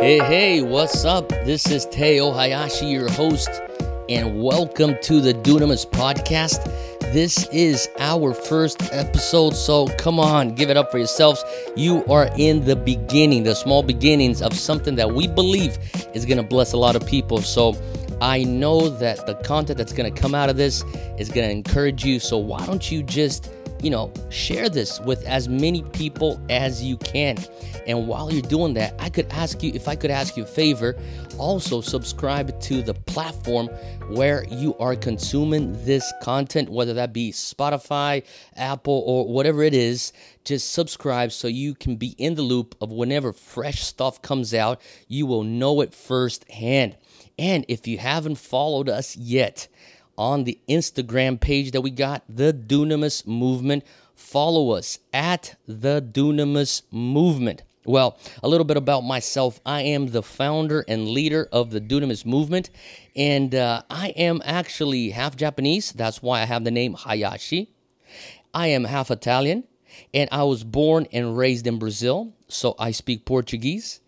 Hey, hey, what's up? This is Teo Hayashi, your host, and welcome to the Dunamis Podcast. This is our first episode, so come on, give it up for yourselves. You are in the beginning, the small beginnings of something that we believe is going to bless a lot of people. So I know that the content that's going to come out of this is going to encourage you. So why don't you just, you know, share this with as many people as you can? And while you're doing that, I could ask you if I could ask you a favor, also subscribe to the platform where you are consuming this content, whether that be Spotify, Apple, or whatever it is. Just subscribe so you can be in the loop of whenever fresh stuff comes out, you will know it firsthand. And if you haven't followed us yet on the Instagram page that we got, the Dunamis Movement, follow us at the Dunamis Movement. Well, a little bit about myself. I am the founder and leader of the Dunamis movement, and uh, I am actually half Japanese. That's why I have the name Hayashi. I am half Italian, and I was born and raised in Brazil, so I speak Portuguese.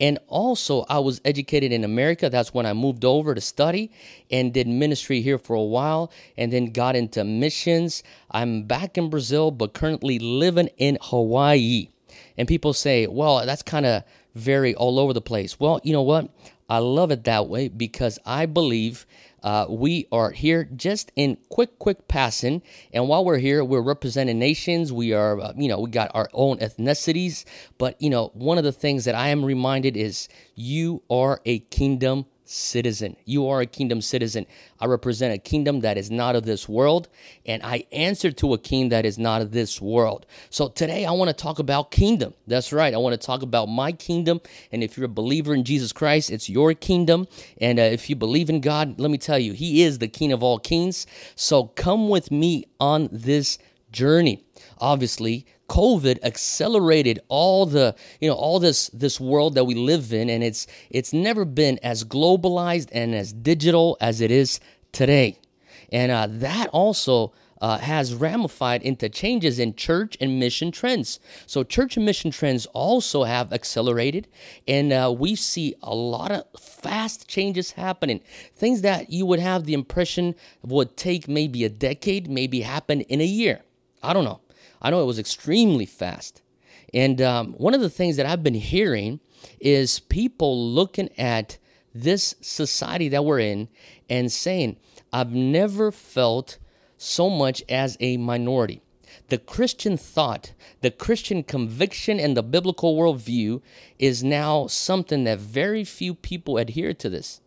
And also, I was educated in America. That's when I moved over to study and did ministry here for a while and then got into missions. I'm back in Brazil, but currently living in Hawaii. And people say, well, that's kind of very all over the place. Well, you know what? I love it that way because I believe uh, we are here just in quick, quick passing. And while we're here, we're representing nations. We are, uh, you know, we got our own ethnicities. But, you know, one of the things that I am reminded is you are a kingdom citizen. You are a kingdom citizen. I represent a kingdom that is not of this world, and I answer to a king that is not of this world. So today I want to talk about kingdom. That's right. I want to talk about my kingdom. And if you're a believer in Jesus Christ, it's your kingdom. And uh, if you believe in God, let me tell you, He is the King of all kings. So come with me on this journey. Obviously, COVID accelerated all the you know all this this world that we live in, and it's it's never been as globalized and as digital as it is today, and uh, that also. Uh, has ramified into changes in church and mission trends. So, church and mission trends also have accelerated, and uh, we see a lot of fast changes happening. Things that you would have the impression would take maybe a decade, maybe happen in a year. I don't know. I know it was extremely fast. And um, one of the things that I've been hearing is people looking at this society that we're in and saying, I've never felt so much as a minority. The Christian thought, the Christian conviction, and the biblical worldview is now something that very few people adhere to this.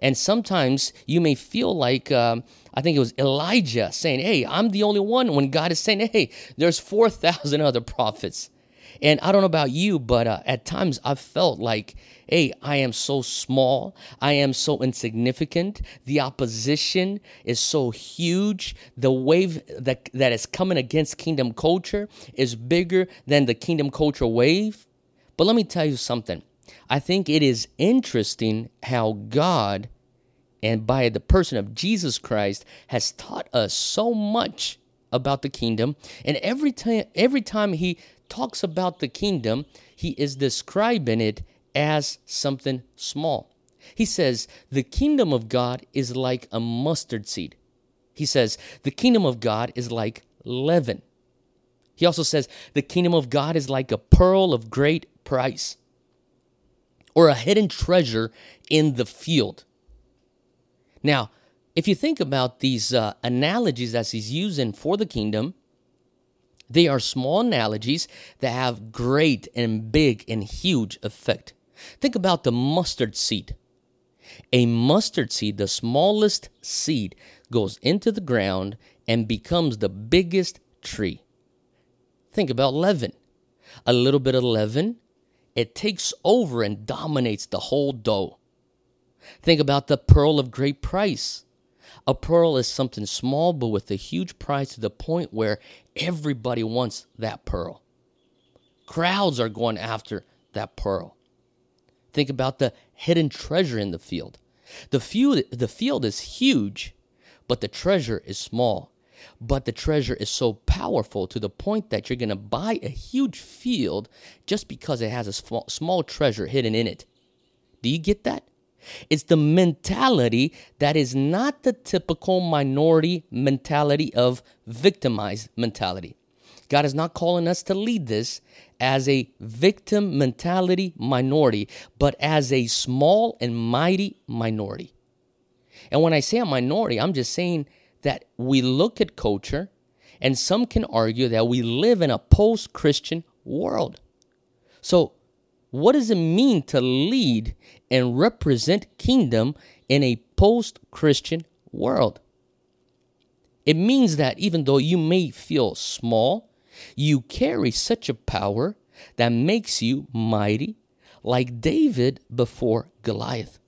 And sometimes you may feel like, um, I think it was Elijah saying, Hey, I'm the only one, when God is saying, Hey, there's 4,000 other prophets. And I don't know about you, but uh, at times I've felt like, hey, I am so small. I am so insignificant. The opposition is so huge. The wave that, that is coming against kingdom culture is bigger than the kingdom culture wave. But let me tell you something. I think it is interesting how God and by the person of Jesus Christ has taught us so much about the kingdom. And every time every time he talks about the kingdom he is describing it as something small. He says the kingdom of God is like a mustard seed. He says the kingdom of God is like leaven. He also says the kingdom of God is like a pearl of great price or a hidden treasure in the field. Now, if you think about these uh, analogies that he's using for the kingdom, they are small analogies that have great and big and huge effect. Think about the mustard seed. A mustard seed, the smallest seed, goes into the ground and becomes the biggest tree. Think about leaven. A little bit of leaven it takes over and dominates the whole dough. Think about the pearl of great price. A pearl is something small but with a huge price to the point where everybody wants that pearl. Crowds are going after that pearl. Think about the hidden treasure in the field. The field, the field is huge, but the treasure is small. But the treasure is so powerful to the point that you're going to buy a huge field just because it has a small, small treasure hidden in it. Do you get that? It's the mentality that is not the typical minority mentality of victimized mentality. God is not calling us to lead this as a victim mentality minority, but as a small and mighty minority. And when I say a minority, I'm just saying that we look at culture, and some can argue that we live in a post Christian world. So, what does it mean to lead and represent kingdom in a post Christian world? It means that even though you may feel small, you carry such a power that makes you mighty, like David before Goliath.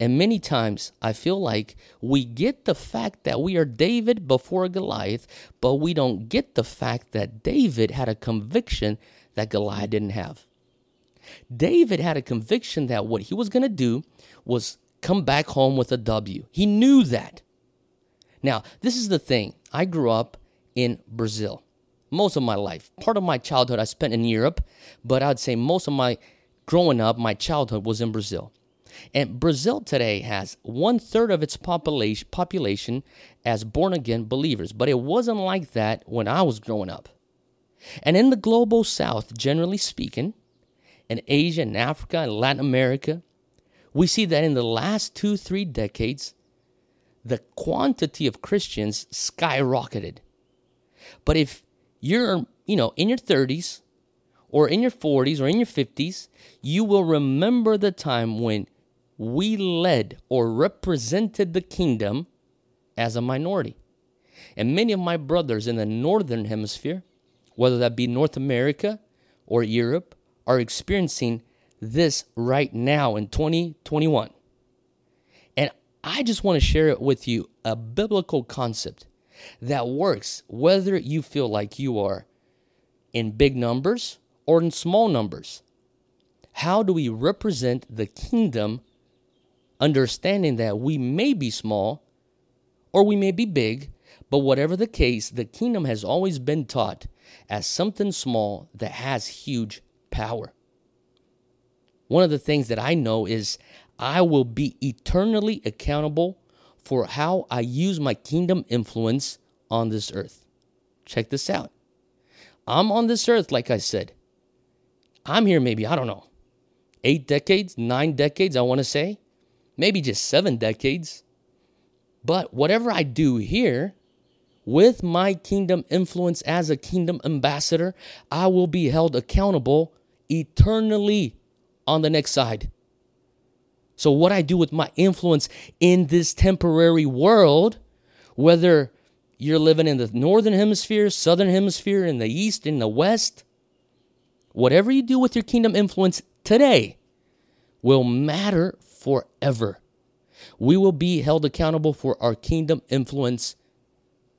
And many times I feel like we get the fact that we are David before Goliath, but we don't get the fact that David had a conviction that Goliath didn't have. David had a conviction that what he was going to do was come back home with a W. He knew that. Now, this is the thing. I grew up in Brazil most of my life. Part of my childhood I spent in Europe, but I'd say most of my growing up, my childhood was in Brazil. And Brazil today has one third of its population, population as born again believers, but it wasn't like that when I was growing up. And in the global south, generally speaking, in Asia and Africa and Latin America, we see that in the last two, three decades, the quantity of Christians skyrocketed. But if you're, you know, in your 30s or in your 40s or in your 50s, you will remember the time when we led or represented the kingdom as a minority. And many of my brothers in the northern hemisphere, whether that be North America or Europe, are experiencing this right now in 2021. And I just want to share it with you a biblical concept that works whether you feel like you are in big numbers or in small numbers. How do we represent the kingdom understanding that we may be small or we may be big, but whatever the case, the kingdom has always been taught as something small that has huge power. One of the things that I know is I will be eternally accountable for how I use my kingdom influence on this earth. Check this out. I'm on this earth, like I said. I'm here maybe, I don't know, eight decades, nine decades, I want to say maybe just seven decades. But whatever I do here, with my kingdom influence as a kingdom ambassador, I will be held accountable eternally on the next side. So, what I do with my influence in this temporary world, whether you're living in the northern hemisphere, southern hemisphere, in the east, in the west, whatever you do with your kingdom influence today will matter forever. We will be held accountable for our kingdom influence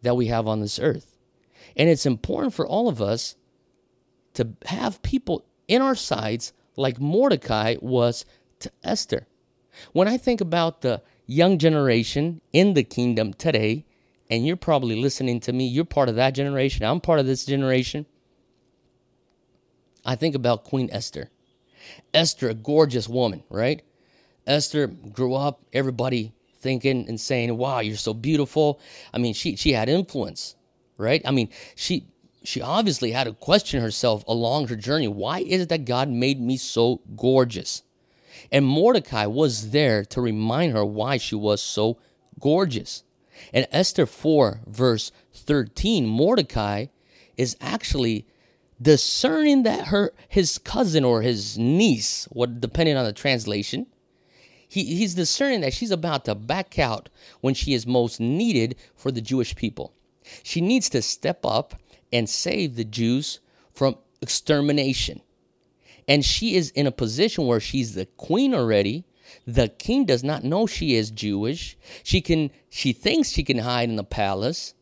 that we have on this earth. And it's important for all of us to have people in our sides like Mordecai was to Esther. When I think about the young generation in the kingdom today, and you're probably listening to me, you're part of that generation, I'm part of this generation. I think about Queen Esther. Esther, a gorgeous woman, right? Esther grew up, everybody thinking and saying, "Wow, you're so beautiful." I mean, she she had influence, right? I mean, she she obviously had to question herself along her journey. Why is it that God made me so gorgeous? And Mordecai was there to remind her why she was so gorgeous. In Esther 4, verse 13, Mordecai is actually discerning that her his cousin or his niece, what depending on the translation, he, he's discerning that she's about to back out when she is most needed for the Jewish people. She needs to step up and save the Jews from extermination. And she is in a position where she's the queen already. The king does not know she is Jewish. She can she thinks she can hide in the palace.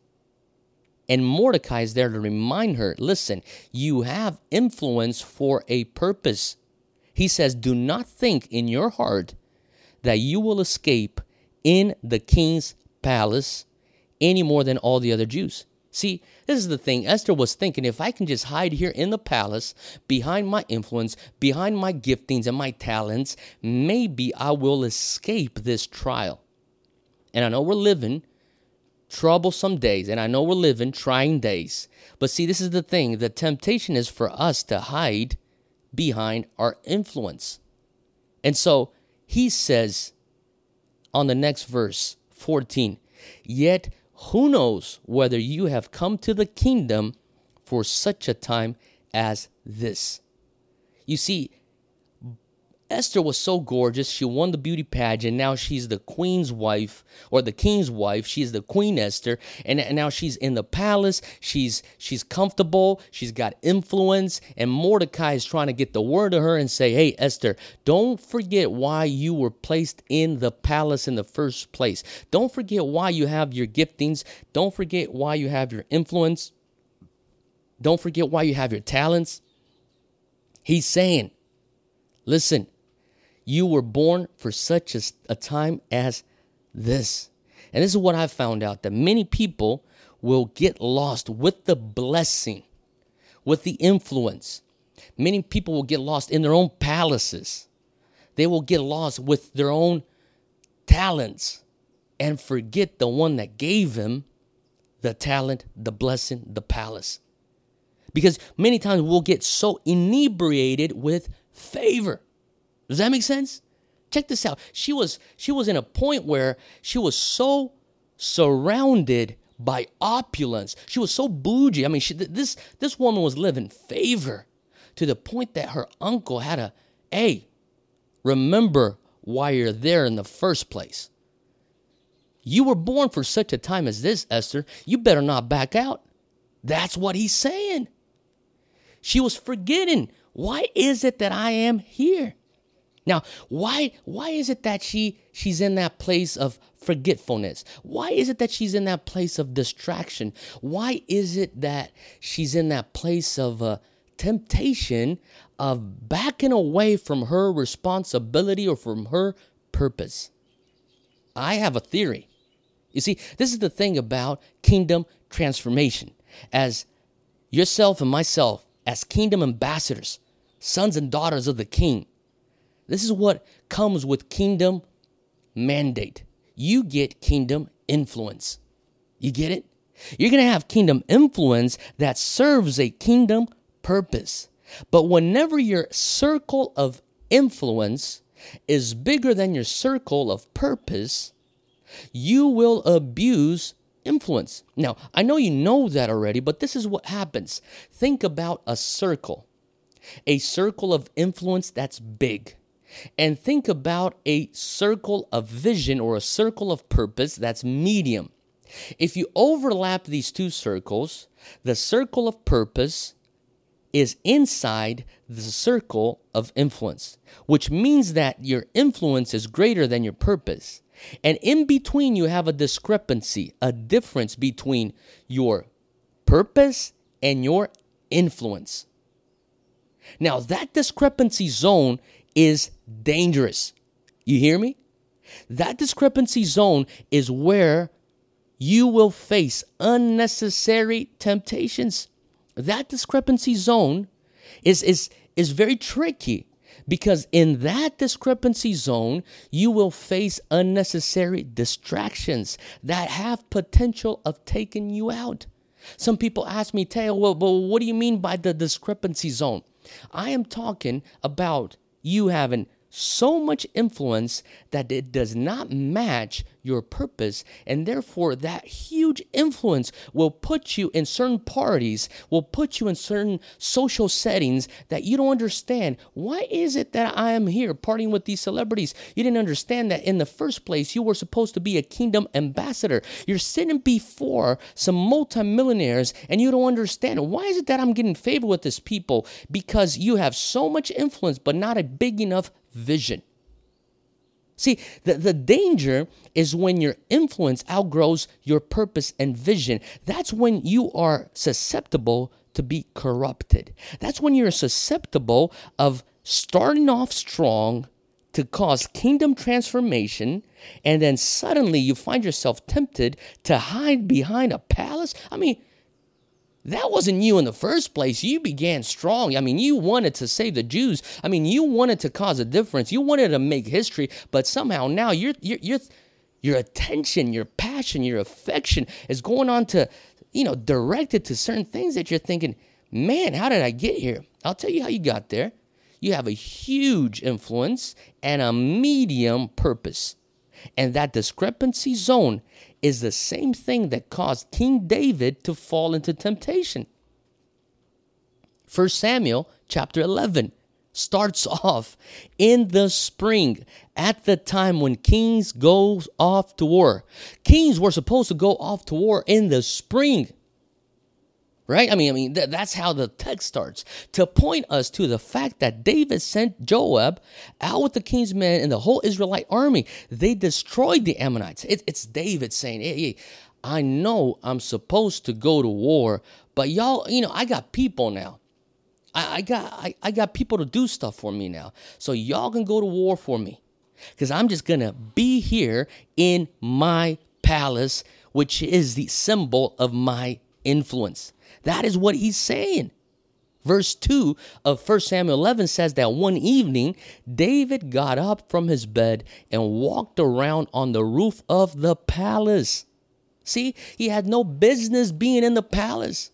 And Mordecai is there to remind her, listen, you have influence for a purpose. He says, do not think in your heart that you will escape in the king's palace any more than all the other Jews. See, this is the thing. Esther was thinking if I can just hide here in the palace, behind my influence, behind my giftings and my talents, maybe I will escape this trial. And I know we're living troublesome days, and I know we're living trying days. But see, this is the thing the temptation is for us to hide behind our influence. And so he says on the next verse, 14, Yet who knows whether you have come to the kingdom for such a time as this? You see, Esther was so gorgeous. She won the beauty pageant. Now she's the queen's wife or the king's wife. She's the queen Esther, and, now she's in the palace. She's she's comfortable. She's got influence, and Mordecai is trying to get the word to her and say, "Hey, Esther, don't forget why you were placed in the palace in the first place. Don't forget why you have your giftings. Don't forget why you have your influence. Don't forget why you have your talents." He's saying, "Listen." You were born for such a, a time as this. And this is what I found out that many people will get lost with the blessing, with the influence. Many people will get lost in their own palaces. They will get lost with their own talents and forget the one that gave them the talent, the blessing, the palace. Because many times we'll get so inebriated with favor. Does that make sense? Check this out. She was she was in a point where she was so surrounded by opulence. She was so bougie. I mean, she, this this woman was living favor to the point that her uncle had a, hey, remember why you're there in the first place. You were born for such a time as this, Esther. You better not back out. That's what he's saying. She was forgetting. Why is it that I am here? Now, why why is it that she she's in that place of forgetfulness? Why is it that she's in that place of distraction? Why is it that she's in that place of uh, temptation of backing away from her responsibility or from her purpose? I have a theory. You see, this is the thing about kingdom transformation. As yourself and myself, as kingdom ambassadors, sons and daughters of the king, this is what comes with kingdom mandate. You get kingdom influence. You get it? You're going to have kingdom influence that serves a kingdom purpose. But whenever your circle of influence is bigger than your circle of purpose, you will abuse influence. Now, I know you know that already, but this is what happens. Think about a circle, a circle of influence that's big and think about a circle of vision or a circle of purpose that's medium. If you overlap these two circles, the circle of purpose is inside the circle of influence, which means that your influence is greater than your purpose. And in between, you have a discrepancy, a difference between your purpose and your influence. Now, that discrepancy zone is dangerous. You hear me? That discrepancy zone is where you will face unnecessary temptations. That discrepancy zone is, is, is very tricky because in that discrepancy zone, you will face unnecessary distractions that have potential of taking you out. Some people ask me, Teo, well, well, what do you mean by the discrepancy zone? I am talking about you having so much influence that it does not match your purpose. And therefore, that huge influence will put you in certain parties, will put you in certain social settings that you don't understand. Why is it that I am here partying with these celebrities? You didn't understand that in the first place, you were supposed to be a kingdom ambassador. You're sitting before some multimillionaires and you don't understand. Why is it that I'm getting favor with these people? Because you have so much influence, but not a big enough vision. See, the, the danger is when your influence outgrows your purpose and vision. That's when you are susceptible to be corrupted. That's when you're susceptible of starting off strong to cause kingdom transformation, and then suddenly you find yourself tempted to hide behind a palace? I mean, that wasn't you in the first place. You began strong. I mean, you wanted to save the Jews. I mean, you wanted to cause a difference. You wanted to make history, but somehow now you're, you're, you're your attention, your passion, your affection is going on to, you know, directed to certain things that you're thinking, man, how did I get here? I'll tell you how you got there. You have a huge influence and a medium purpose. And that discrepancy zone is the same thing that caused King David to fall into temptation. 1 Samuel chapter 11 starts off in the spring at the time when kings go off to war. Kings were supposed to go off to war in the spring. Right? I mean, I mean th- that's how the text starts to point us to the fact that David sent Joab out with the king's men and the whole Israelite army. They destroyed the Ammonites. It, it's David saying, hey, hey, I know I'm supposed to go to war, but y'all, you know, I got people now. I, I got I, I got people to do stuff for me now. So y'all can go to war for me. Because I'm just gonna be here in my palace, which is the symbol of my influence. That is what he's saying. Verse 2 of 1 Samuel 11 says that one evening, David got up from his bed and walked around on the roof of the palace. See, he had no business being in the palace.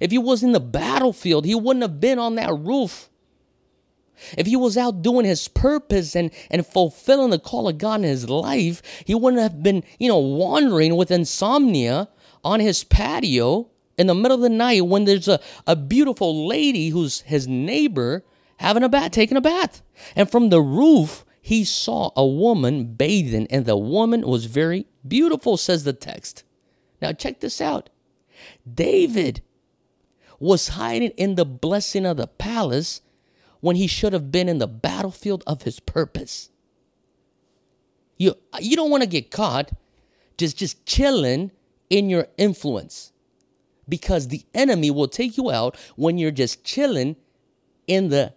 If he was in the battlefield, he wouldn't have been on that roof. If he was out doing his purpose and, and fulfilling the call of God in his life, he wouldn't have been, you know, wandering with insomnia on his patio in the middle of the night when there's a, a beautiful lady who's his neighbor having a bath, taking a bath. And from the roof, he saw a woman bathing, and the woman was very beautiful, says the text. Now, check this out David was hiding in the blessing of the palace when he should have been in the battlefield of his purpose. You, you don't want to get caught just, just chilling in your influence because the enemy will take you out when you're just chilling in the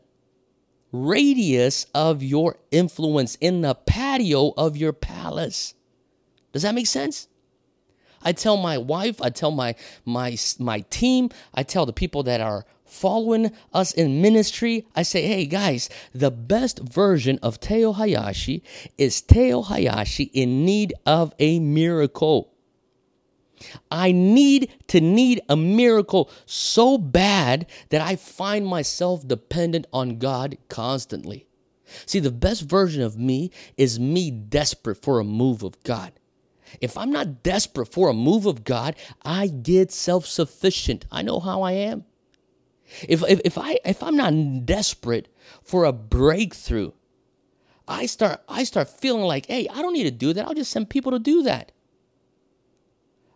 radius of your influence, in the patio of your palace. Does that make sense? I tell my wife, I tell my my my team, I tell the people that are following us in ministry, I say, hey guys, the best version of Teo Hayashi is Teo Hayashi in need of a miracle. I need to need a miracle so bad that I find myself dependent on God constantly. See, the best version of me is me desperate for a move of God. If I'm not desperate for a move of God, I get self sufficient. I know how I am. If, if, if, I, if I'm not desperate for a breakthrough, I start, I start feeling like, hey, I don't need to do that. I'll just send people to do that.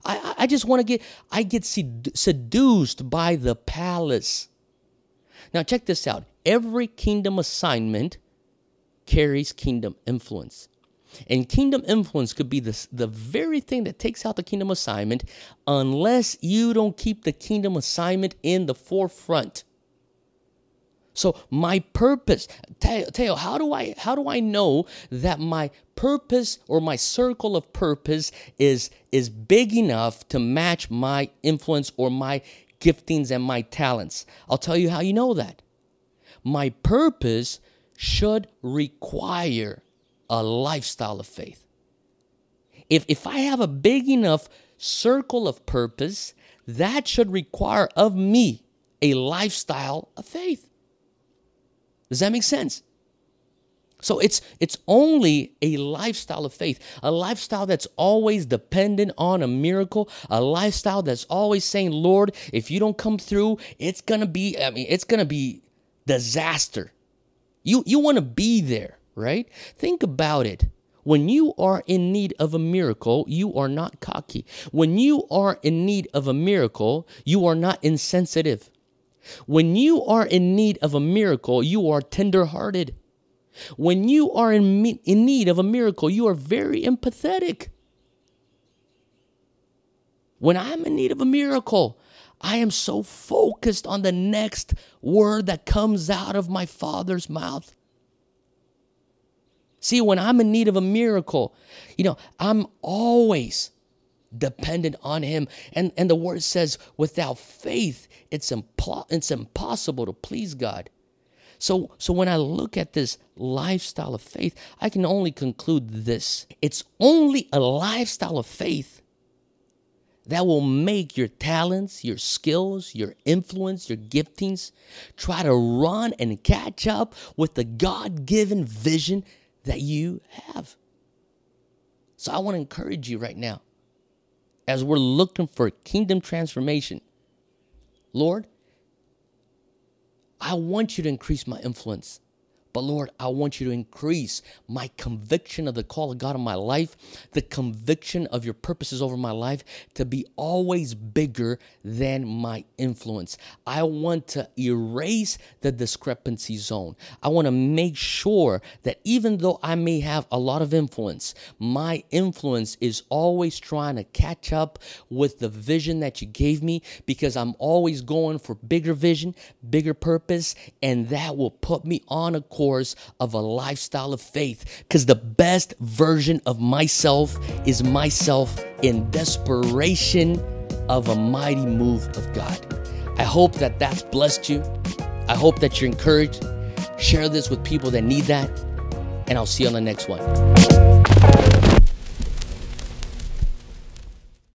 I, I just want to get, I get seduced by the palace. Now, check this out. Every kingdom assignment carries kingdom influence. And kingdom influence could be the, the very thing that takes out the kingdom assignment unless you don't keep the kingdom assignment in the forefront. So my purpose, Teo, how do I how do I know that my purpose or my circle of purpose is is big enough to match my influence or my giftings and my talents? I'll tell you how you know that. My purpose should require a lifestyle of faith. If, if I have a big enough circle of purpose, that should require of me a lifestyle of faith. Does that make sense? So it's it's only a lifestyle of faith, a lifestyle that's always dependent on a miracle, a lifestyle that's always saying, "Lord, if you don't come through, it's going to be I mean, it's going to be disaster." You you want to be there right? Think about it. When you are in need of a miracle, you are not cocky. When you are in need of a miracle, you are not insensitive. When you are in need of a miracle, you are tenderhearted. When you are in, me- in need of a miracle, you are very empathetic. When I'm in need of a miracle, I am so focused on the next word that comes out of my Father's mouth. See, when I'm in need of a miracle, you know, I'm always dependent on him. And and the word says without faith, it's impl- it's impossible to please God. So so when I look at this lifestyle of faith, I can only conclude this. It's only a lifestyle of faith that will make your talents, your skills, your influence, your giftings try to run and catch up with the God given vision that you have. So I want to encourage you right now as we're looking for kingdom transformation. Lord, I want you to increase my influence. But Lord, I want you to increase my conviction of the call of God in my life, the conviction of your purposes over my life to be always bigger than my influence. I want to erase the discrepancy zone. I want to make sure that even though I may have a lot of influence, my influence is always trying to catch up with the vision that you gave me because I'm always going for bigger vision, bigger purpose, and that will put me on a course of a lifestyle of faith because the best version of myself is myself in desperation of a mighty move of God. I hope that that's blessed you. I hope that you're encouraged. Share this with people that need that. And I'll see you on the next one.